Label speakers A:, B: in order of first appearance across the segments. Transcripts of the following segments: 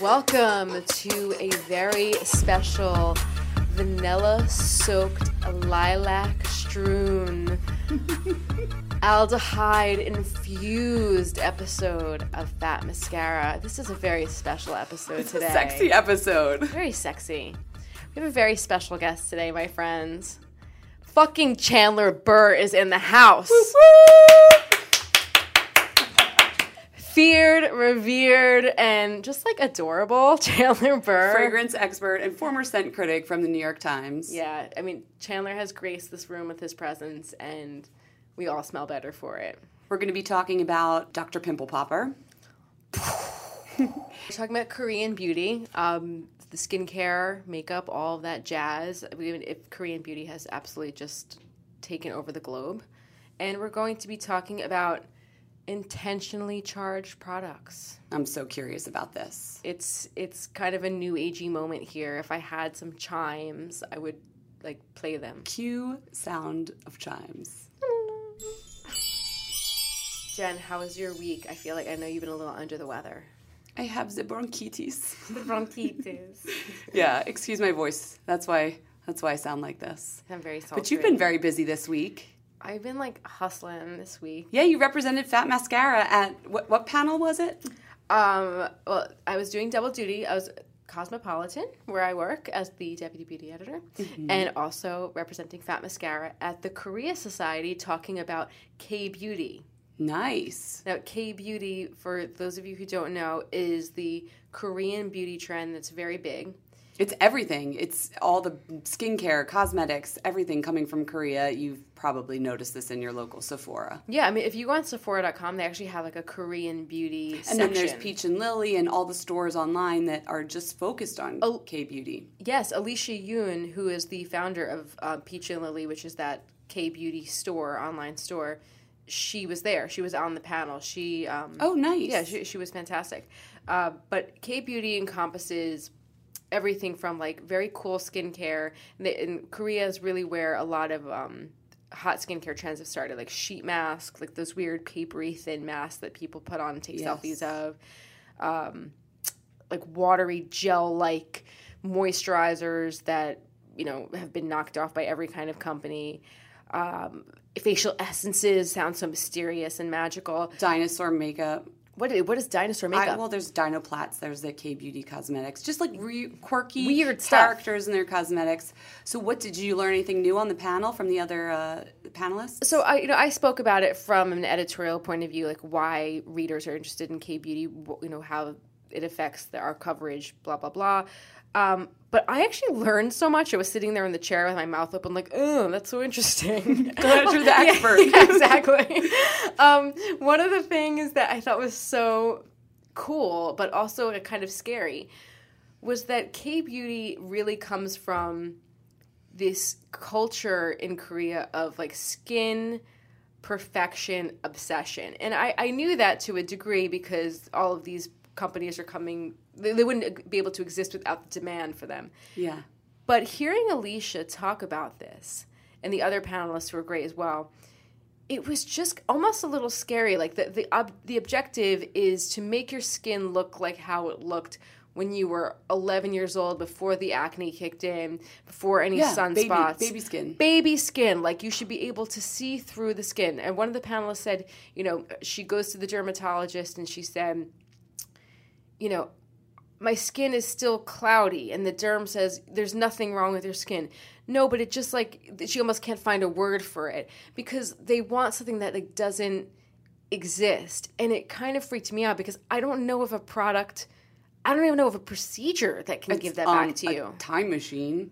A: Welcome to a very special vanilla soaked lilac strewn aldehyde infused episode of Fat Mascara. This is a very special episode
B: It's
A: today.
B: a sexy episode.
A: Very sexy. We have a very special guest today, my friends. Fucking Chandler Burr is in the house. Feared, revered, and just like adorable Chandler Burr.
B: Fragrance expert and former scent critic from the New York Times.
A: Yeah, I mean, Chandler has graced this room with his presence, and we all smell better for it.
B: We're going to be talking about Dr. Pimple Popper.
A: We're talking about Korean beauty, um, the skincare, makeup, all of that jazz. I mean, if Korean beauty has absolutely just taken over the globe. And we're going to be talking about intentionally charged products.
B: I'm so curious about this.
A: It's it's kind of a new agey moment here. If I had some chimes, I would like play them.
B: Cue sound of chimes.
A: Jen, how was your week? I feel like I know you've been a little under the weather.
B: I have the bronchitis.
A: The bronchitis.
B: yeah, excuse my voice. That's why that's why I sound like this.
A: I'm very sultry.
B: But you've been very busy this week.
A: I've been like hustling this week.
B: Yeah, you represented Fat Mascara at what what panel was it?
A: Um, well, I was doing double duty. I was Cosmopolitan, where I work as the deputy beauty editor, and also representing Fat Mascara at the Korea Society, talking about K beauty.
B: Nice.
A: Now, K beauty, for those of you who don't know, is the Korean beauty trend that's very big.
C: It's everything. It's all the skincare, cosmetics, everything coming from Korea. You've probably noticed this in your local Sephora.
A: Yeah, I mean, if you go on Sephora.com, they actually have like a Korean beauty
C: And
A: section.
C: then there's Peach and Lily and all the stores online that are just focused on
A: Oh.
C: K beauty.
A: Yes, Alicia Yoon, who is the founder of uh, Peach and Lily, which is that K beauty store, online store, she was there. She was on the panel. She um,
C: Oh, nice.
A: yeah, she, she was fantastic. Uh, but K beauty encompasses everything from like very cool skincare. And, they, and Korea is really where a lot of um, hot skincare trends have started, like sheet masks, like those weird papery thin masks that people put on and take
C: Yes.
A: selfies of um, like watery gel like moisturizers that you know have been knocked off by every kind of company um, facial essences sound so mysterious and magical
C: Dinosaur makeup.
A: What what is dinosaur makeup
C: I, well, there's Dinoplatz, there's the K Beauty Cosmetics, just like re- quirky
A: Weird
C: characters in their cosmetics. So, what did you learn anything new on the panel from the other uh, panelists?
A: so I, you know, I spoke about it from an editorial point of view, like why readers are interested in K beauty, you know, how it affects the, our coverage, blah blah blah. Um, but I actually learned so much. I was sitting there in the chair with my mouth open, like, oh, that's so interesting.
C: Glad you're the
A: Yeah,
C: expert.
A: yeah, exactly. um, one of the things that I thought was so cool, but also kind of scary, was that K beauty really comes from this culture in Korea of like skin perfection obsession. And I, I knew that to a degree because all of these companies are coming, they, they wouldn't be able to exist without the demand for them.
C: yeah.
A: But hearing Alicia talk about this, and the other panelists who were great as well, it was just almost a little scary. Like the the ob- the objective is to make your skin look like how it looked when you were 11 years old, before the acne kicked in, before any
C: Yeah, baby- baby skin.
A: baby skin. Like you should be able to see through the skin. And one of the panelists said, you know, she goes to the dermatologist and she said, you know, my skin is still cloudy and the derm says there's nothing wrong with your skin no but it just like she almost can't find a word for it because they want something that like doesn't exist and it kind of freaked me out because i don't know of a product i don't even know of a procedure that can give that
C: um,
A: back to
C: a
A: you
C: time machine,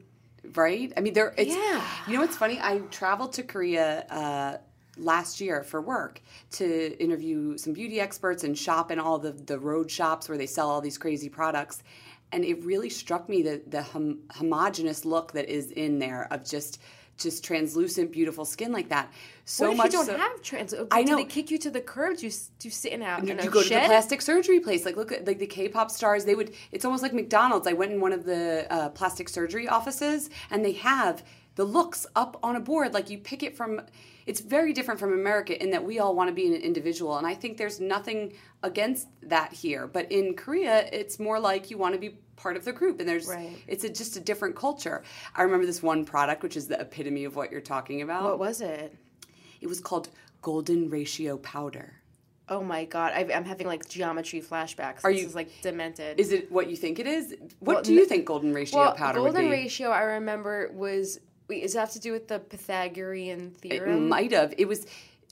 C: right? I mean, there. It's,
A: Yeah.
C: You know what's funny? I traveled to Korea uh, last year for work to interview some beauty experts and shop in all the the road shops where they sell all these crazy products. And it really struck me the the hom- homogenous look that is in there of just just translucent, beautiful skin like that. So
A: what if
C: much
A: you don't
C: so-
A: have trans
C: I
A: do
C: know.
A: they kick you to the curb do you, do you sit in out
C: you,
A: in
C: you go to the plastic surgery place like look at like the k-pop stars they would it's almost like mcdonald's i went in one of the uh, plastic surgery offices and they have the looks up on a board like you pick it from it's very different from america in that we all want to be an individual and i think there's nothing against that here but in korea it's more like you want to be part of the group and there's
A: Right.
C: it's a, just a different culture. I remember this one product which is the epitome of what you're talking about.
A: What was it?
C: It was called golden ratio powder.
A: Oh my god I, i'm having like geometry flashbacks.
C: Are
A: this
C: you-
A: is like demented.
C: Is it what you think it is? What
A: Well,
C: do you think golden ratio
A: well,
C: powder
A: golden ratio I remember was wait, does that have to do with the Pythagorean
C: it
A: theorem?
C: might have. It was.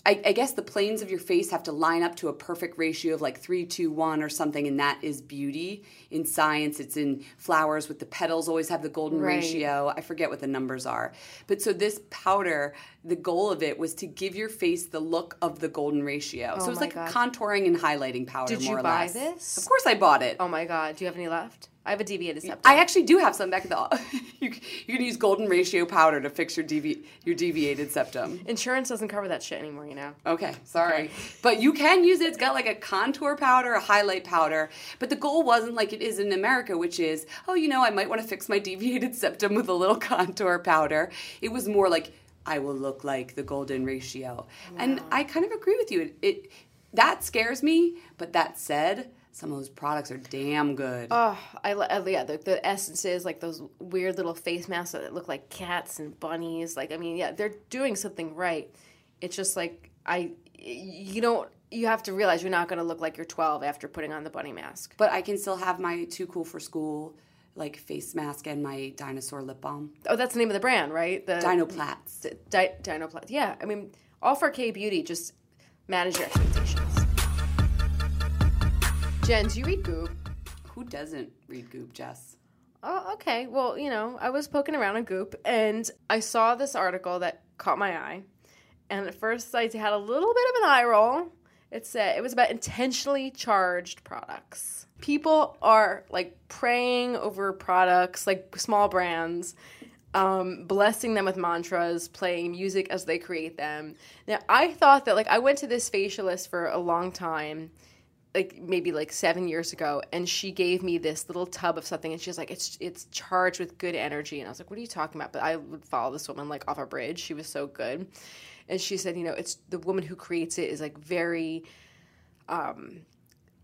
C: I, I guess the planes of your face have to line up to a perfect ratio of like three, two, one, or something, and that is beauty. In science, it's in flowers with the petals always have the golden
A: Right.
C: ratio. I forget what the numbers are, but so this powder, the goal of it was to give your face the look of the golden ratio. so oh it was
A: Oh
C: like
A: God.
C: a contouring and highlighting powder.
A: Did you
C: more or
A: buy
C: less.
A: this?
C: Of course, I bought it.
A: oh my god, do you have any left? I have a deviated septum.
C: I actually do have some back at the. you, you can use golden ratio powder to fix your devi- your deviated septum.
A: Insurance doesn't cover that shit anymore, you know.
C: Okay, sorry, but you can use it. It's got like a contour powder, a highlight powder. But the goal wasn't like it is in America, which is, oh, you know, I might want to fix my deviated septum with a little contour powder. It was more like I will look like the golden ratio, and I kind of agree with you. It, it that scares me. But that said, some of those products are damn good.
A: Oh, I, I uh, yeah, the, the essences like those weird little face masks that look like cats and bunnies. Like, I mean, yeah, they're doing something right. It's just like I, you don't. You have to realize you're not going to look like you're 12 after putting on the bunny mask.
C: but I can still have my too cool for school like face mask and my dinosaur lip balm.
A: Oh, that's the name of the brand, right? The Dinoplatz. Di- Dinoplat. Yeah, I mean, all for K Beauty. Just manage your expectations. Jen, do you read Goop?
C: Who doesn't read Goop, Jess?
A: Oh, okay. Well, you know, I was poking around on Goop and I saw this article that caught my eye. And at first I had a little bit of an eye roll. It said it was about intentionally charged products. People are like praying over products, like small brands, um, blessing them with mantras, playing music as they create them. Now, I thought that, like, I went to this facialist for a long time like maybe like seven years ago, and she gave me this little tub of something, and she was like, "It's it's charged with good energy," and I was like, "What are you talking about?" But I would follow this woman like off a bridge. She was so good, and she said, "You know, it's the woman who creates it is like very." Um,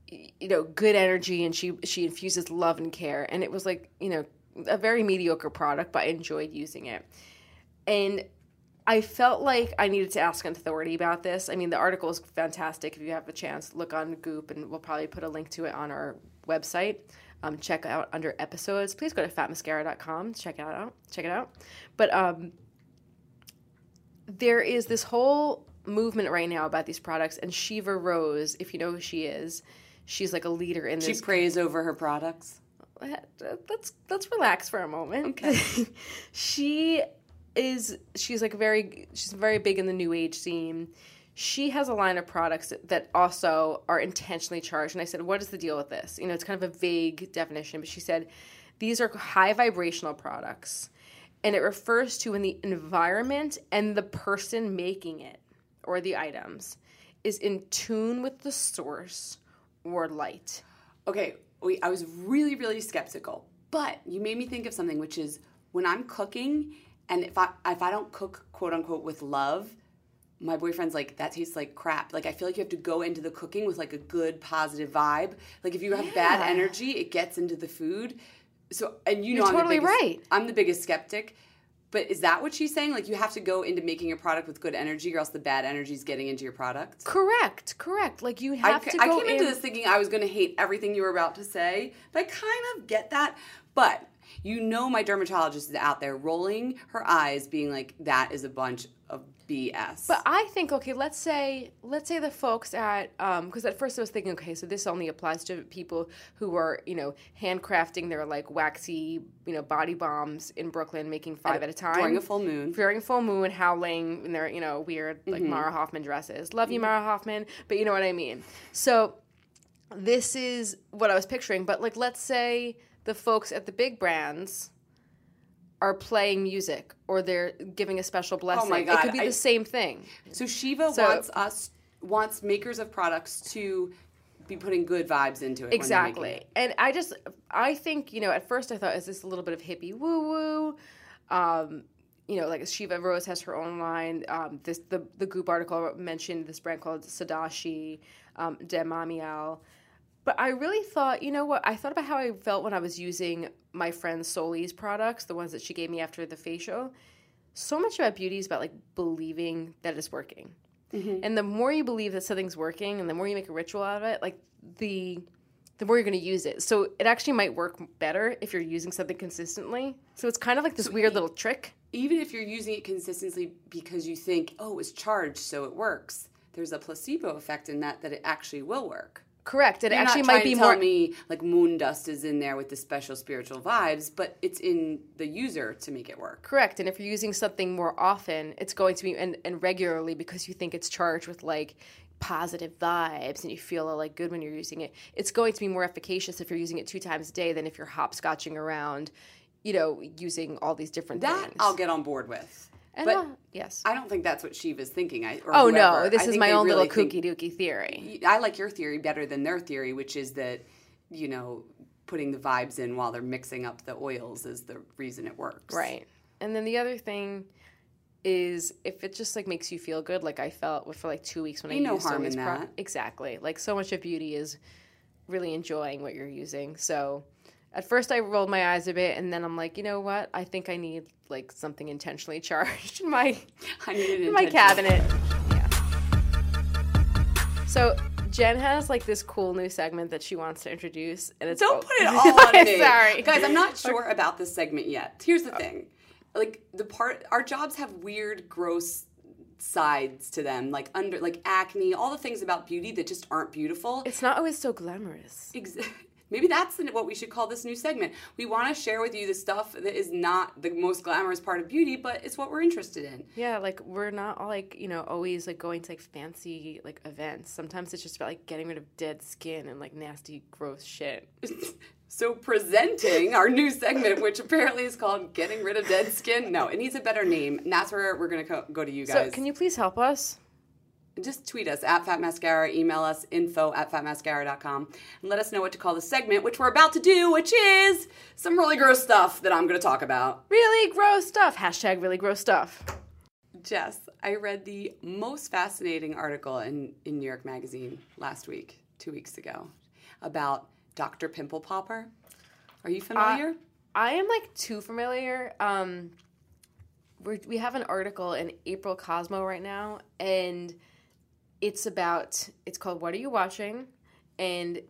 A: you know, good energy, and she she infuses love and care, and it was like you know a very mediocre product, but I enjoyed using it. And I felt like I needed to ask an authority about this. I mean, the article is fantastic. If you have a chance, look on Goop, and we'll probably put a link to it on our website. Um, check out under episodes. Please go to fatmascara.com. Check it out. Check it out. But um, there is this whole movement right now about these products, and Shiva Rose, if you know who she is, she's like a leader in this.
C: She prays over her products.
A: Let's let's relax for a moment.
C: Okay.
A: she is she's like very she's very big in the new age scene. She has a line of products that also are intentionally charged. And i said what is the deal with this? You know it's kind of a vague definition but she said these are high vibrational products and it refers to when the environment and the person making it or the items is in tune with the source or light.
C: Okay i was really really skeptical but you made me think of something which is when i'm cooking and if I if I don't cook quote unquote with love, my boyfriend's like that tastes like crap. Like I feel like you have to go into the cooking with like a good positive vibe. Like if you have yeah. bad energy, it gets into the food. So and you know
A: You're
C: I'm
A: totally
C: the biggest,
A: right.
C: I'm the biggest skeptic. But is that what she's saying? Like you have to go into making a product with good energy, or else the bad energy is getting into your product.
A: Correct, correct. Like you have
C: I,
A: to.
C: I came
A: in...
C: into this thinking I was going to hate everything you were about to say, but I kind of get that. But you know my dermatologist is out there rolling her eyes being like that is a bunch of BS.
A: But I think okay, let's say let's say the folks at um because at first I was thinking okay, so this only applies to people who are, you know, handcrafting their like waxy, you know, body bombs in Brooklyn making five at, at a time.
C: During a full moon.
A: During a full moon howling in their, you know, weird like mm-hmm. Mara Hoffman dresses. Love you mm-hmm. Mara Hoffman, but you know what I mean. So this is what I was picturing, but like let's say the folks at the big brands are playing music or they're giving a special blessing.
C: Oh my God.
A: It could be
C: I,
A: the same thing.
C: So Shiva so, wants us wants makers of products to be putting good vibes into it.
A: Exactly. And I just I think, you know, at first I thought is this a little bit of hippie woo woo. Um, you know, like Shiva Rose has her own line. Um, this the the Goop article mentioned this brand called Sadashi, um, De Mamiel. But I really thought, you know what? I thought about how I felt when I was using my friend Soli's products, the ones that she gave me after the facial. So much about beauty is about like believing that it's working. Mm-hmm. And the more you believe that something's working and the more you make a ritual out of it, like the the more you're going to use it. So it actually might work better if you're using something consistently. So it's kind of like this so weird little trick.
C: Even if you're using it consistently because you think, "Oh, it's charged, so it works." There's a placebo effect in that that it actually will work.
A: Correct. It
C: You're
A: actually
C: might
A: be more.
C: me like moon dust is in there with the special spiritual vibes, but it's in the user to make it work.
A: Correct. And if you're using something more often, it's going to be and, and regularly because you think it's charged with like positive vibes and you feel like good when you're using it. It's going to be more efficacious if you're using it two times a day than if you're hopscotching around, you know, using all these different
C: that
A: things.
C: I'll get on board with.
A: And
C: but
A: uh, yes,
C: I don't think that's what Shiva's thinking. I
A: oh
C: whoever.
A: no, this
C: I
A: is my own
C: really
A: little kooky dooky theory.
C: I like your theory better than their theory, which is that you know putting the vibes in while they're mixing up the oils is the reason it works.
A: Right. And then the other thing is if it just like makes you feel good, like I felt for like two weeks when
C: Ain't
A: I
C: no
A: used
C: harm in
A: pro-
C: that.
A: exactly. Like so much of beauty is really enjoying what you're using. So at first I rolled my eyes a bit, and then I'm like, you know what? I think I need like something intentionally charged in my
C: I need it
A: in my cabinet. Yeah. So Jen has like this cool new segment that she wants to introduce, and it's
C: Don't put it all on me.
A: Sorry,
C: guys. I'm not sure about this segment yet. Here's the oh. thing, like the part our jobs have weird, gross sides to them, like under like acne, all the things about beauty that just aren't beautiful.
A: It's not always so glamorous.
C: Ex- Maybe that's what we should call this new segment. We want to share with you the stuff that is not the most glamorous part of beauty, but it's what we're interested in.
A: Yeah, like we're not all like, you know, always like going to like fancy like events. Sometimes it's just about like getting rid of dead skin and like nasty, gross shit.
C: So presenting our new segment, which apparently is called "Getting Rid of Dead Skin." No, it needs a better name, and that's where we're gonna co- go to you guys.
A: So can you please help us?
C: Just tweet us at Fat Mascara, email us info at fatmascara.com, and let us know what to call the segment, which we're about to do, which is some really gross stuff that I'm going to talk about.
A: Really gross stuff. Hashtag really gross stuff.
C: Jess, I read the most fascinating article in, in New York Magazine last week, two weeks ago, about Dr. Pimple Popper. Are you familiar?
A: I am like too familiar. Um, we're, we have an article in April Cosmo right now, and it's about it's called "What Are You Watching?" and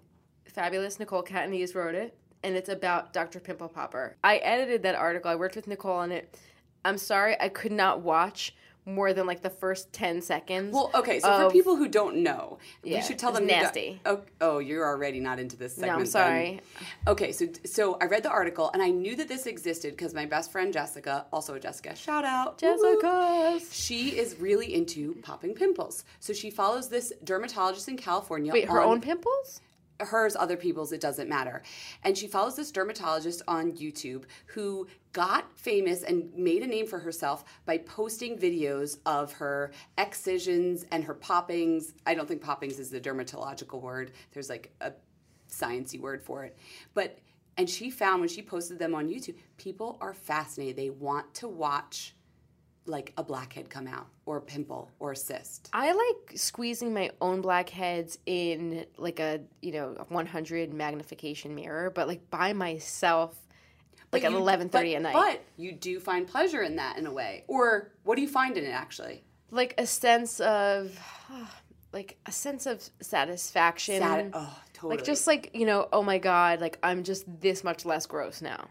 A: fabulous Nicole Catanese wrote it, and it's about Dr. Pimple Popper. I edited that article. I worked with Nicole on it. I'm sorry, I could not watch more than like the first ten seconds.
C: well, okay, so for people who don't know,
A: Yeah,
C: we should tell them you got-
A: nasty.
C: oh, oh, you're already not into this segment.
A: no, I'm
C: then.
A: sorry.
C: Okay, so so I read the article and I knew that this existed because my best friend Jessica, also a Jessica, shout out.
A: Jessica.
C: She is really into popping pimples. So she follows this dermatologist in California.
A: Wait, her
C: on-
A: own pimples?
C: Hers, other people's, it doesn't matter. And she follows this dermatologist on YouTube who got famous and made a name for herself by posting videos of her excisions and her poppings. I don't think poppings is the dermatological word. There's like a sciencey word for it. But and she found when she posted them on YouTube, people are fascinated. They want to watch like a blackhead come out or a pimple or a cyst.
A: I like squeezing my own blackheads in like a you know 100 magnification mirror, but like by myself, like at
C: you-
A: 11:30
C: but-
A: at night.
C: But you do find pleasure in that in a way. Or what do you find in it actually?
A: like a sense of, like a sense of satisfaction.
C: Sad- oh, totally.
A: Like just like you know, oh my god, like I'm just this much less gross now.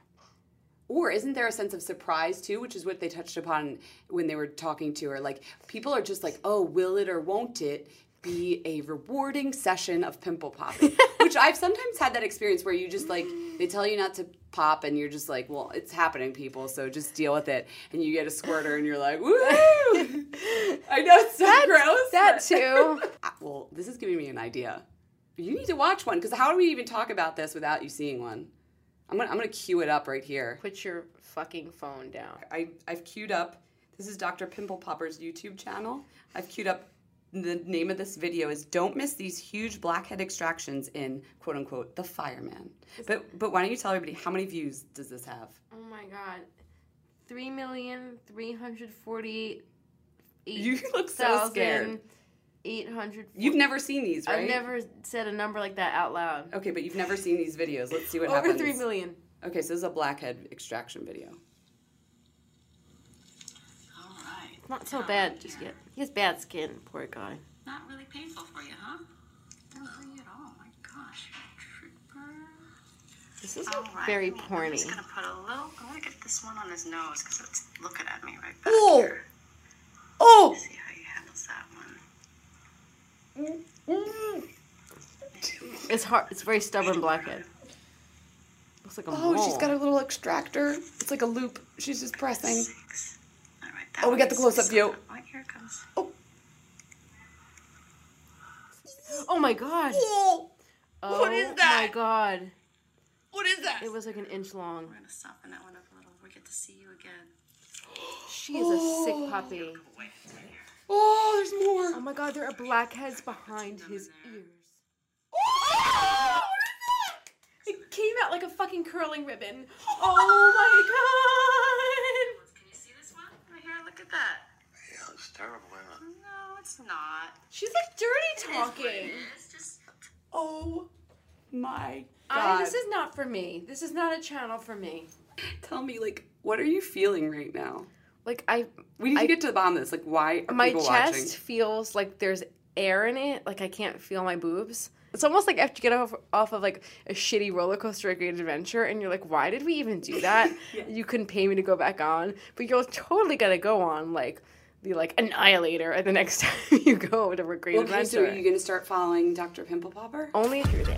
C: Or isn't there a sense of surprise too, which is what they touched upon when they were talking to her? Like people are just like, oh, will it or won't it be a rewarding session of pimple popping? which I've sometimes had that experience where you just like they tell you not to pop and you're just like, well, it's happening, people, so just deal with it. And you get a squirter and you're like, woo! I know it's so gross.
A: That too.
C: Well, this is giving me an idea. You need to watch one because how do we even talk about this without you seeing one? I'm gonna I'm gonna cue it up right here.
A: Put your fucking phone down.
C: I I've queued up. This is Dr. Pimple Popper's YouTube channel. I've queued up. The name of this video is "Don't miss these huge blackhead extractions in quote unquote the fireman." But but why don't you tell everybody how many views does this have?
A: Oh my god, three million three hundred forty-eight.
C: You look so scared.
A: Eight hundred.
C: You've never seen these, right?
A: I've never said a number like that out loud.
C: Okay, but you've never seen these videos. Let's see what
A: Over
C: happens.
A: three million.
C: Okay, so this is a blackhead extraction video.
D: All right.
A: Not so bad just yet. He has bad skin, poor guy.
D: Not really painful for you, huh? Not really at all. My gosh, you trooper.
A: This is
D: All
A: like
D: right.
A: very
D: I'm
A: porny.
D: just gonna put a little. I want to get this one on his nose because it's looking at me right back
C: Oh!
D: here.
C: Oh!
D: See how he handles that one.
A: It's hard. It's very stubborn blackhead. Looks like a
C: Oh, she's
A: mole.
C: got a little extractor. It's like a loop. She's just pressing.
D: Six. All right. That
C: Oh, we got the close-up view.
D: Right here it comes.
A: Oh. oh my god.
C: Oh,
A: Oh
C: What is that?
A: Oh my god.
C: what is that?
A: It was like an inch long.
D: We're gonna soften that one up a little. We get to see you again.
A: She is a sick puppy.
D: Wait, right here.
C: Oh, there's more.
A: Oh my god, there are blackheads behind his ears.
C: Oh,
A: It came out like a fucking curling ribbon. Oh, oh my god!
D: Can you see this one? Right here. Look at that.
E: Yeah, it's terrible, isn't it?
D: No, it's not.
A: She's like dirty talking.
D: Just.
C: oh my
A: I,
C: god.
A: this is not for me. This is not a channel for me.
C: Tell me, like, what are you feeling right now?
A: Like I
C: We need
A: I-
C: to get to the bottom of this. Like, why are
A: my chest
C: watching?
A: feels like there's air in it. Like I can't feel my boobs. It's almost like after you get off off of like a shitty roller coaster at Great Adventure, and you're like, why did we even do that? You couldn't pay me to go back on, but you're totally gonna go on like the like annihilator at the next time you go to a Great
C: Okay, so
A: Adventure.
C: are you going to start following Dr. Pimple Popper?
A: Only if you're there.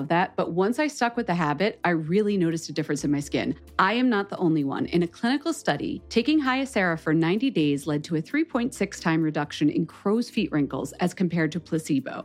B: that. But once I stuck with the habit, I really noticed a difference in my skin. I am not the only one. In a clinical study, taking Hyacera for 90 days led to a 3.6 time reduction in crow's feet wrinkles as compared to placebo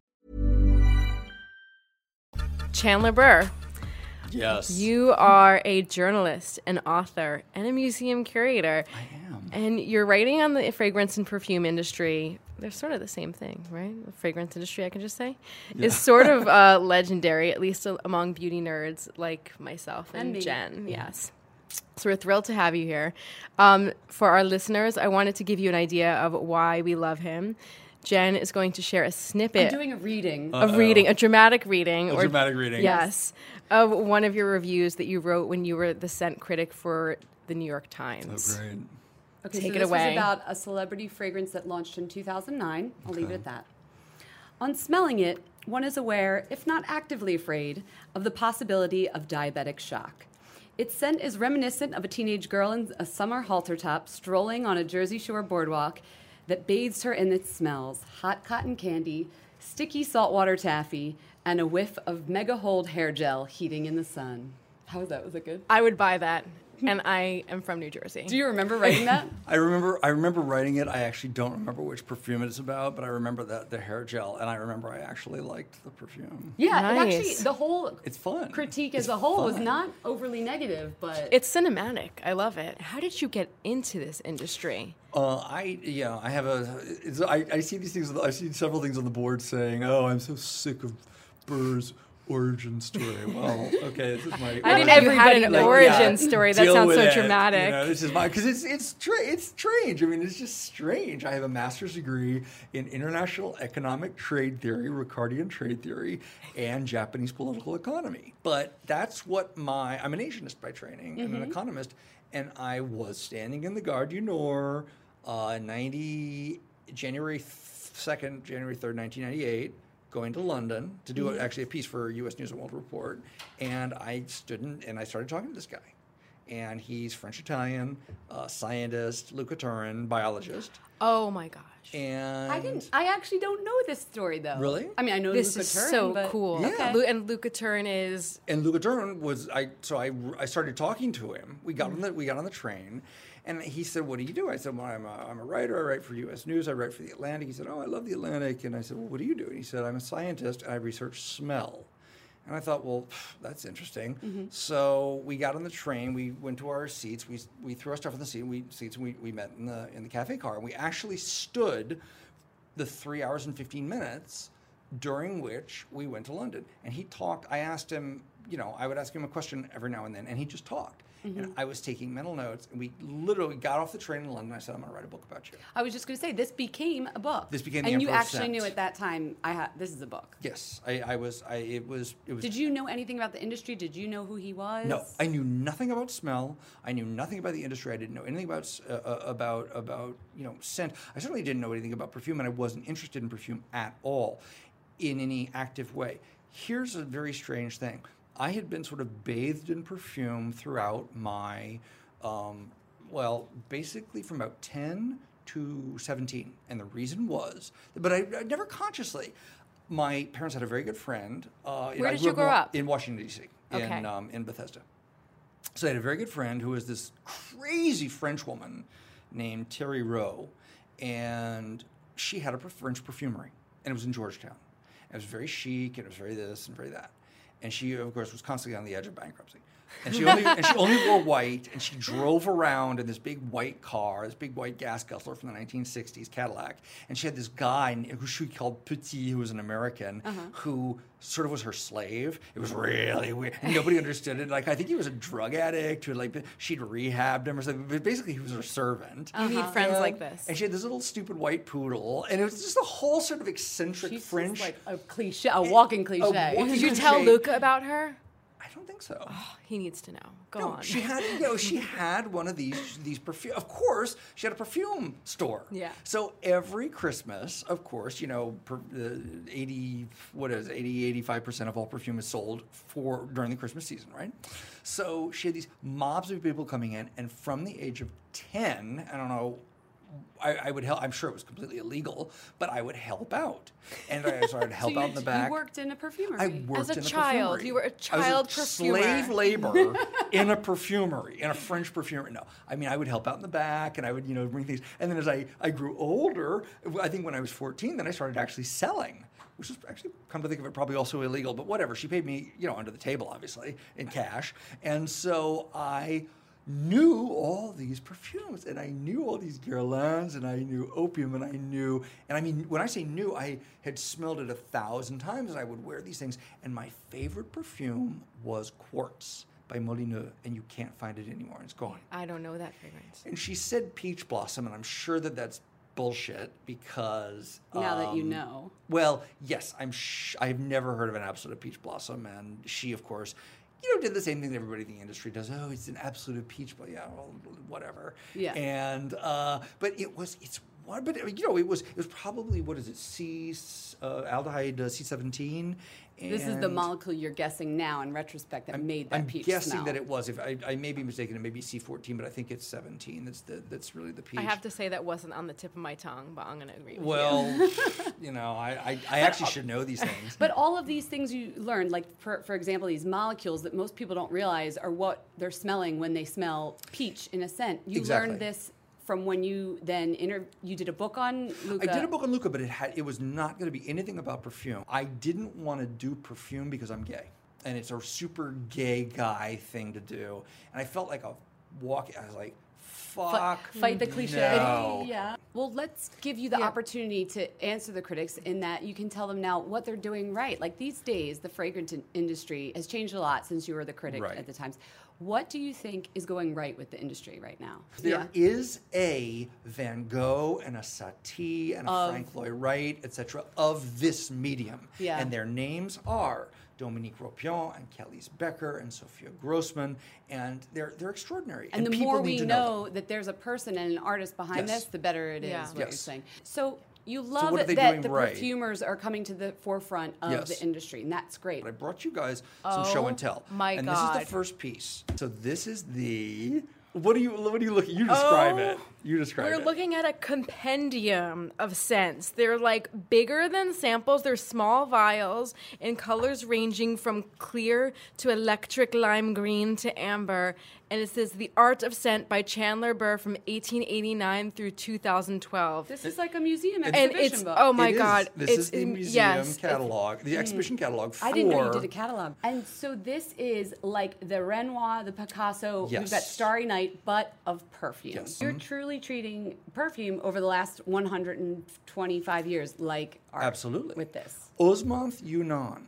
A: Chandler Burr,
F: Yes.
A: you are a journalist, an author, and a museum curator.
F: I am.
A: And you're writing on the fragrance and perfume industry. They're sort of the same thing, right? The fragrance industry, I can just say, is sort of uh, legendary, at least a- among beauty nerds like myself and,
B: And.
A: Jen. Yes. So we're thrilled to have you here. Um, for our listeners, I wanted to give you an idea of why we love him. Jen is going to share a snippet
B: I'm doing a reading.
A: Uh, of reading, a dramatic reading,
F: A
A: or
F: dramatic reading.
A: yes, of one of your reviews that you wrote when you were the scent critic for the New York
F: Oh,
A: Times.
F: great.
B: Okay,
A: Take
B: so
A: it
B: this
A: away.
B: was about a celebrity fragrance that launched in 2009. I'll leave it at that. On smelling it, one is aware, if not actively afraid, of the possibility of diabetic shock. Its scent is reminiscent of a teenage girl in a summer halter top strolling on a Jersey Shore boardwalk that bathes her in its smells hot cotton candy, sticky saltwater taffy, and a whiff of mega hold hair gel heating in the sun. How was that? Was it good?
A: I would buy that, and I am from New Jersey.
B: Do you remember writing that?
F: I remember. I remember writing it. I actually don't remember which perfume it's about, but I remember that the hair gel, and I remember I actually liked the perfume.
B: Yeah, it actually, the whole
F: It's fun.
B: critique
F: It's
B: as a whole was not overly negative, but
A: It's cinematic. I love it. How did you get into this industry?
F: Uh, I yeah, I have a. It's, I, I see these things. I see several things on the board saying, "Oh, I'm so sick of Burr's origin story." Well, okay, this is my.
A: I didn't
F: my-
A: know you had an
F: like,
A: origin story. That sounds so
F: it,
A: dramatic.
F: You know, this is my because it's it's tra- it's strange. I mean, it's just strange. I have a master's degree in international economic trade theory, Ricardian trade theory, and Japanese political economy. But that's what my I'm an Asianist by training. I'm
A: Mm-hmm.
F: an economist, and I was standing in the Gare du Nord, uh, ninety January second, January third, nineteen ninety eight going to London to do actually a piece for U.S. News and World Report, and I stood in, and I started talking to this guy, and he's French Italian, uh, scientist, Luca Turin, biologist,
G: Oh my gosh.
F: and
C: I didn't. I actually don't know this story though.
F: Really?
C: I mean, I know
G: This
C: Luca
G: is
C: Turin,
G: so
C: but-
G: cool.
F: Yeah.
G: Lu- and Luca Turin is
F: and Luca Turin was I so I, I started talking to him. We got on the we got on the train, and he said, "What do you do?" I said, "Well, I'm a, I'm a writer. I write for U.S. News. I write for the Atlantic." He said, "Oh, I love the Atlantic." And I said, "Well, what do you do?" And he said, "I'm a scientist and I research smell." And I thought, well, that's interesting. Mm-hmm. So we got on the train. We went to our seats. We, we threw our stuff in the seat. We seats. And we, we met in the in the cafe car. And we actually stood the three hours and 15 minutes during which we went to London. And he talked, I asked him, you know, I would ask him a question every now and then, and he just talked. And I was taking mental notes, and we literally got off the train in London. I said, I'm going to write a book about you.
C: I was just going to say this became a book.
F: This became The
C: and you actually
F: Scent.
C: knew at that time. I had this is a book.
F: Yes, I, I was, I, it was, it was.
C: Did you know anything about the industry? Did you know who he was?
F: No, I knew nothing about smell. I knew nothing about the industry. I didn't know anything about uh, uh, about about you know scent. I certainly didn't know anything about perfume, and I wasn't interested in perfume at all, in any active way. Here's a very strange thing. I had been sort of bathed in perfume throughout my, um, well, basically from about ten to seventeen, and the reason was, but I, I never consciously. My parents had a very good friend. Uh,
G: Where did
F: grew
G: you grow up?
F: In Washington D.C.
G: Okay.
F: In um, in Bethesda. So I had a very good friend who was this crazy French woman named Terry Rowe, and she had a French perfumery, and it was in Georgetown. And it was very chic, and it was very this and very that. And she, of course, was constantly on the edge of bankruptcy. And she only and she only wore white, and she drove around in this big white car, this big white gas guzzler from the 1960s Cadillac. And she had this guy who she called Petit, who was an American, uh-huh. who sort of was her slave. It was really weird. And nobody understood it. Like I think he was a drug addict who had like she'd rehabbed him or something. But basically, he was her servant.
G: you need uh-huh. friends
F: And-
G: like this.
F: And she had this little stupid white poodle, and it was just a whole sort of eccentric
C: She's
F: French.
C: like a cliche, a walking cliche.
F: walking
G: Did you
F: cliche.
G: tell Luca about her?
F: I don't think so.
G: He needs to know. Go
F: No,
G: on.
F: she had, you know, she had one of these these perfume. Of course, she had a perfume store.
G: Yeah.
F: So every Christmas, of course, you know, per, uh, eighty what is it, 80 85 percent of all perfume is sold for during the Christmas season, right? So she had these mobs of people coming in, and from the age of ten, I don't know. I, I would help. I'm sure it was completely illegal, but I would help out, and I started to help
C: So
F: out in the back.
C: You worked in a perfumery.
F: I worked
G: a
F: in a
G: child,
F: perfumery.
G: you were a
F: was
G: child perfumer.
F: Slave labor in a perfumery, in a French perfumery. No, I mean I would help out in the back, and I would you know bring things. And then as I I grew older, I think when I was 14, then I started actually selling. Which is actually, come to think of it, probably also illegal, but whatever. She paid me, you know, under the table, obviously, in cash. And so I knew all these perfumes and I knew all these Guerlains and I knew opium and I knew and I mean when I say knew I had smelled it a thousand times and I would wear these things and my favorite perfume was Quartz by Molyneux and you can't find it anymore it's gone
G: I don't know that fragrance.
F: and she said peach blossom and I'm sure that that's bullshit because
C: now that you
F: um,
C: know.
F: well, yes, I'm. Sh- I've never heard of an absolute peach blossom, and she, of course, you know, did the same thing that everybody in the industry does. Oh, it's an absolute peach, but yeah, well, whatever.
C: Yeah.
F: And uh, but it was it's one, but you know, it was it was probably what is it C uh, aldehyde uh, C seventeen.
C: This is the molecule you're guessing now in retrospect that made that
F: I'm
C: peach
F: guessing
C: smell.
F: that it was. If I, I may be mistaken, it may be C14, but I think it's 17. That's the that's really the peach.
G: I have to say that wasn't on the tip of my tongue, but I'm going to agree with.
F: Well, you know, I, I, I actually should know these things.
C: But all of these things you learned, like for, for example, these molecules that most people don't realize are what they're smelling when they smell peach in a scent. You
F: Exactly.
C: learned this from when you then inter- you did a book on Luca.
F: I did a book on Luca, but it had it was not going to be anything about perfume. I didn't want to do perfume because I'm gay, and it's a super gay guy thing to do. And I felt like a walk. I was like, fuck,
C: fight the cliche.
F: no.
C: Yeah. Well, let's give you the opportunity to answer the critics in that you can tell them now what they're doing right. Like these days, the fragrance industry has changed a lot since you were the critic
F: Right.
C: at the Times. What do you think is going right with the industry right now?
F: There is a Van Gogh and a Satie and a Frank Lloyd Wright, etc., of this medium.
C: Yeah.
F: And their names are Dominique Ropion and Calice Becker and Sophia Grojsman, and they're they're extraordinary.
C: And, the
F: people
C: more
F: need
C: we
F: to
C: know,
F: them.
C: that there's a person and an artist behind
F: Yes.
C: this, the better it is.
G: Yeah.
C: What you're saying. So You love
F: are
C: it that the
F: right?
C: perfumers are coming to the forefront of
F: Yes.
C: the industry, and that's great.
F: But I brought you guys some show
A: Oh
F: and tell.
A: my
F: and this is the first piece. So this is the. What do you? What do you look? You describe
A: Oh,
F: it. You describe it.
A: We're looking at a compendium of scents. They're like bigger than samples. They're small vials in colors ranging from clear to electric lime green to amber. And it says The Art of Scent by Chandler Burr from 1889 through 2012.
C: This is like a museum
A: and
C: exhibition
A: it's
C: book.
A: oh my
F: It is.
A: god!
F: This
A: it's
F: is the museum
A: yes,
F: catalog, the exhibition catalog for.
C: I didn't know you did a catalog. And so this is like the Renoir, the Picasso. yes. We've got Starry Night, but of perfume.
F: Yes.
C: You're
F: Mhm.
C: truly treating perfume over the last 125 years like art.
F: Absolutely.
C: With this.
F: Osmanthe Yunnan,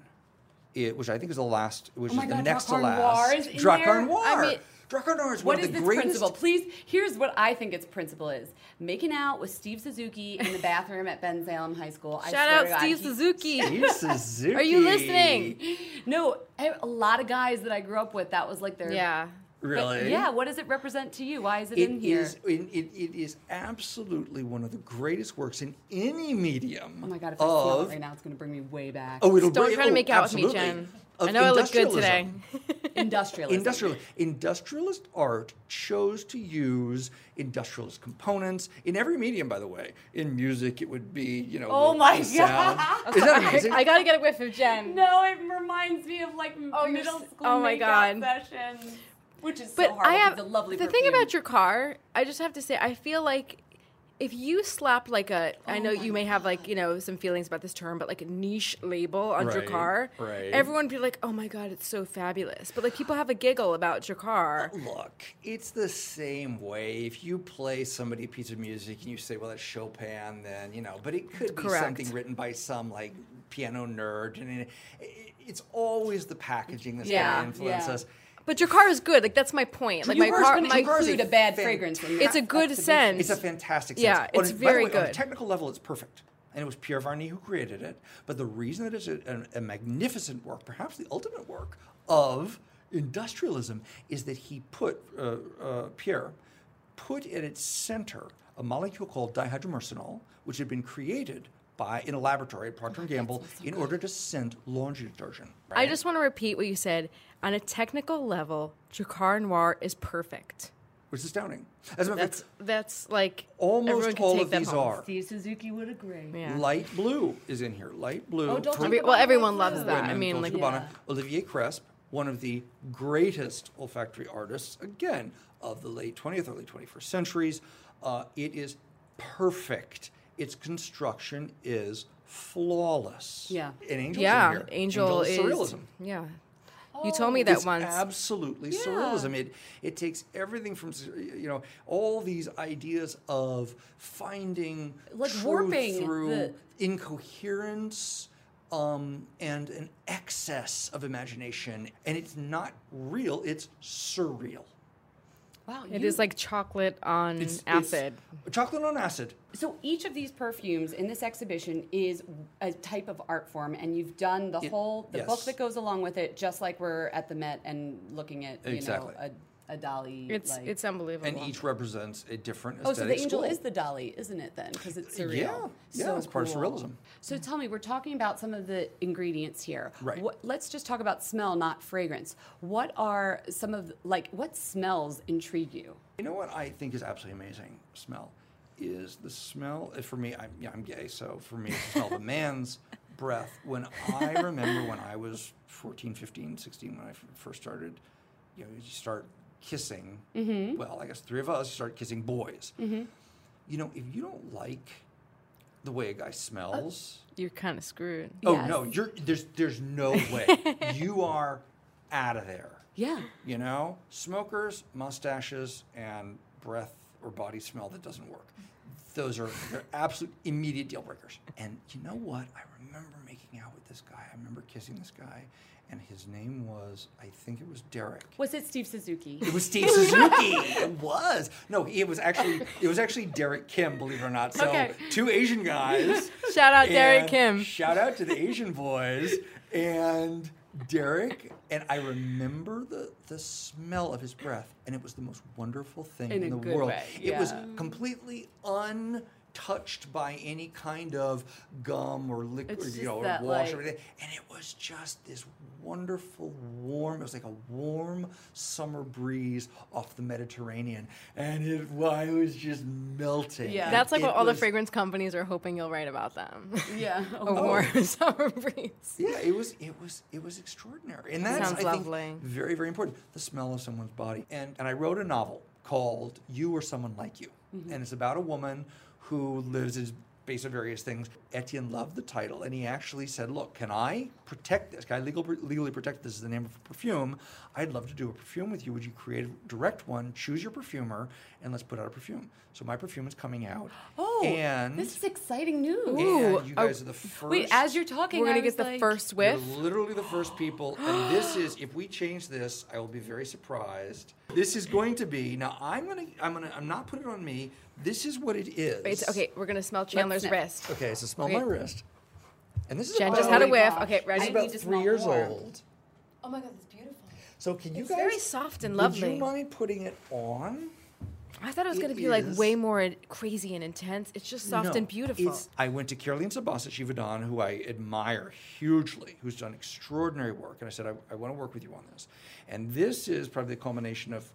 F: it, which I think is the last, which
C: Oh my
F: is the
C: God,
F: next to last.
C: Noir is in
F: Drakkar
C: there?
F: Noir.
C: I mean,
F: Drakkar Noir is
C: What
F: one
C: is
F: of the
C: its
F: greatest.
C: principle? Please, here's what I think its principle is: making out with Steve Suzuki in the bathroom at Bensalem High School. I
A: Shout
C: swear
A: out
C: to God,
A: Steve Suzuki.
F: Steve Suzuki.
A: Are you listening?
C: No, a lot of guys that I grew up with, that was like their
A: Yeah.
C: But
F: Really?
C: yeah. What does it represent to you? Why is it,
F: It
C: in here?
F: is- it, it, it is absolutely one of the greatest works in any medium.
C: Oh my god! If I smell
F: of
C: it right now, it's going to bring me way back.
F: Oh, it'll
A: Don't
F: bring-
A: try to
F: oh,
A: make out with me. Jen.
F: Of
A: I know I look good today.
F: industrialism.
C: industrialism.
F: Industrial, industrialist art chose to use industrialist components in every medium. By the way, in music, it would be you know.
C: Oh
F: the-
C: my
F: the sound.
C: God.
F: Is that amazing?
A: I gotta get a whiff of Jen.
C: No, it reminds me of like
A: Oh,
C: middle school
A: oh my God.
C: sessions, which is
A: But
C: so hard.
A: I have
C: it's a lovely
A: the
C: perfume.
A: thing about your car. I just have to say, I feel like if you slap like a, I
C: Oh
A: know you may have like you know some feelings about this term, but like a niche label on your
F: Right,
A: car,
F: right.
A: everyone would be like, "Oh my god, it's so fabulous!" But like people have a giggle about your car.
F: Look, it's the same way. If you play somebody a piece of music and you say, "Well, that's Chopin," then you know. But it could be something written by some like piano nerd, and it, it- it's always the packaging that's
C: Yeah,
F: going to influence
C: yeah.
F: us.
A: But your car is good. Like that's my point. Like
C: You
A: my
C: were
A: car,
C: gonna
A: my
F: car is
C: include a bad fragrance in your
A: It's a good
C: exhibition.
A: scent.
F: It's a fantastic sense.
A: Yeah,
F: Oh,
A: it's
F: and by the
A: very
F: way, On a
A: good.
F: technical level, it's perfect. And it was Pierre Wargnye who created it. But the reason that it's a, a, a magnificent work, perhaps the ultimate work of industrialism, is that he put, uh, uh, Pierre, put at its center a molecule called dihydromyrcenol, which had been created by in a laboratory at Procter & Gamble in order to scent laundry detergent.
A: I
F: right?
A: just want to repeat what you said. On a technical level, Drakkar Noir is perfect.
F: which is astounding. As a matter
A: That's
F: fact,
A: that's like
F: almost
A: everyone can
F: all
A: take
F: of
A: that
F: these
A: home.
F: are.
C: Steve Suzuki would agree.
A: Yeah.
F: Light blue is in here. Light blue.
C: Oh, Dolce
F: from-
A: Every- well, everyone loves that. I mean,
F: Dolce
A: like
F: Gabbana.
C: Yeah.
F: Olivier Cresp, one of the greatest olfactory artists, again, of the late 20th, early 21st centuries. Uh, it is perfect. Its construction is flawless.
C: Yeah.
F: And Angel's
A: yeah,
F: in here.
A: Angel, is
F: surrealism.
A: Yeah, you told me that
F: It's
A: once.
F: absolutely surrealism. It it takes everything from you know all these ideas of finding
C: Like
F: truth
C: warping
F: through
C: the-
F: incoherence um, and an excess of imagination, and it's not real. It's surreal.
C: Wow.
A: it
C: you-
A: is like chocolate on
F: It's it's
A: acid.
F: chocolate on acid.
C: So each of these perfumes in this exhibition is a type of art form, and you've done the
F: It-
C: whole the
F: yes.
C: book that goes along with it, just like we're at the Met and looking at you
F: Exactly.
C: know a, a Dali.
A: it's
C: like,
A: it's unbelievable.
F: And each represents a different
C: Oh, so the
F: aesthetic
C: angel
F: school.
C: is the Dali, isn't it then? Because it's surreal.
F: Yeah, yeah,
C: So
F: it's part of surrealism.
C: So tell me, we're talking about some of the ingredients here.
F: Right.
C: What, let's just talk about smell, not fragrance. What are some of like what smells intrigue you?
F: You know what I think is absolutely amazing smell is the smell uh, for me I'm yeah, I'm gay so for me it's the smell of a man's breath when I remember when I was 14 15 16 when I f- first started you know you start kissing
C: Mm-hmm.
F: well I guess three of us start kissing boys you know if you don't like the way a guy smells
A: You're kind of screwed.
F: oh
C: Yes.
F: no you're there's there's no way you are out of there
C: Yeah.
F: you know, smokers, mustaches, and breath or body smell that doesn't work. Those are they're absolute immediate deal breakers. And you know what? I remember making out with this guy. I remember kissing this guy, and his name was I think it was Derek.
C: Was it Steve Suzuki?
F: It was Steve Suzuki. it was no, it was actually it was actually Derek Kim. Believe it or not. So
A: Okay.
F: two Asian guys.
A: Shout out Derek Kim.
F: Shout out to the Asian boys and Derek. And I remember the, the smell of his breath, and it was the most wonderful thing
C: In
F: in, the world.
C: way,
F: It was
C: yeah.
F: completely touched by any kind of gum or liquid,
C: It's
F: you know, or
C: that,
F: wash or anything. And it was just this wonderful, warm. It was like a warm summer breeze off the Mediterranean, and it, well, it was just melting.
C: Yeah.
A: That's like
F: It
A: what all the fragrance companies are hoping you'll write about them.
C: Yeah.
A: a oh. warm summer breeze.
F: Yeah, it was it was it was extraordinary, and that's
A: Sounds
F: I think,
A: lovely.
F: very very important. The smell of someone's body, and and I wrote a novel called "You or Someone Like You," mm-hmm. and it's about a woman who lives is based on various things. Etienne loved the title, and he actually said, "Look, can I protect this? Can I legal, legally protect this? Is the name of a perfume? I'd love to do a perfume with you. Would you create a direct one? Choose your perfumer, and let's put out a perfume." So my perfume is coming out.
C: Oh,
F: and
C: this is exciting news.
F: and
A: Ooh,
F: you guys are the first.
C: Wait, as you're talking,
A: We're gonna
C: was
A: get the
C: like-
A: first
F: You're literally the first people, and this is if we change this, I will be very surprised. This is going to be now. I'm gonna. I'm gonna. I'm not putting it on me. This is what it is.
A: Wait, okay, we're gonna smell Chandler's wrist.
F: Okay, so smell
A: Okay.
F: my wrist. And this is
A: Jen
F: about,
A: just had a whiff.
C: gosh.
A: Okay,
F: This
A: ready?
F: is
C: I
F: about
C: need to
F: three
C: smell
F: years
C: more.
F: old.
C: Oh my god, that's beautiful.
F: So can you
A: It's
F: guys?
A: very soft and lovely.
F: Would
A: lovely.
F: you mind putting it on?
A: I thought it was gonna be like way more crazy and intense. It's just soft
F: No,
A: and beautiful.
F: it's- I went to Caroline Sabas at Givaudan, who I admire hugely, who's done extraordinary work. And I said, I, I want to work with you on this. And this is probably the culmination of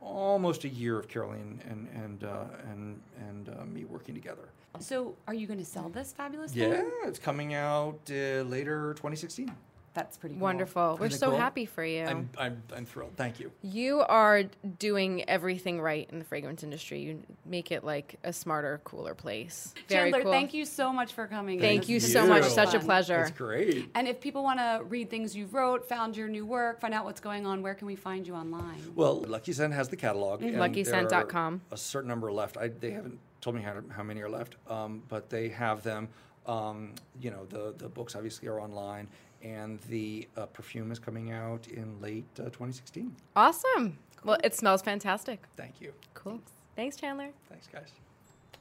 F: almost a year of Caroline and, and, uh, and, and uh, me working together.
C: So, are you going to sell this fabulous
F: Yeah,
C: thing?
F: it's coming out uh, later 2016.
C: That's pretty cool.
A: Wonderful. We're so
F: cool?
A: happy for you.
F: I'm, I'm, I'm thrilled. Thank you.
A: You are doing everything right in the fragrance industry. You make it like a smarter, cooler place. Very
C: Chandler,
A: cool.
C: thank you so much for coming. in.
A: Thank
C: This
A: you so
C: been
A: much.
F: you.
A: Such a pleasure.
F: It's great.
C: And if people want to read things you wrote, found your new work, find out what's going on, where can we find you online?
F: Well, Lucky Scent has the catalog. and
A: LuckyScent.com.
F: there are A certain number left. I, they haven't told me how, how many are left, um, but they have them. Um, you know, the, the books obviously are online, and the uh, perfume is coming out in late uh, 2016.
A: Awesome. Well, it smells fantastic.
F: Thank you.
A: Cool. Thanks, Chandler.
F: Thanks, guys.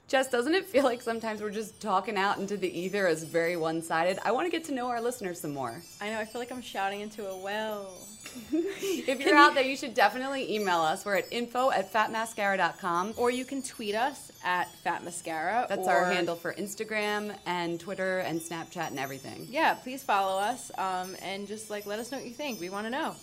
C: Jess, doesn't it feel like sometimes we're just talking out into the ether as very one sided? I want to get to know our listeners some more.
A: I know. I feel like I'm shouting into a well.
C: If you're out there, you should definitely email us. We're at info at fatmascara.com.
A: Or you can tweet us at fatmascara.
C: That's
A: or-
C: our handle for Instagram and Twitter and Snapchat and everything.
A: Yeah, please follow us um, and just like let us know what you think. We want to know.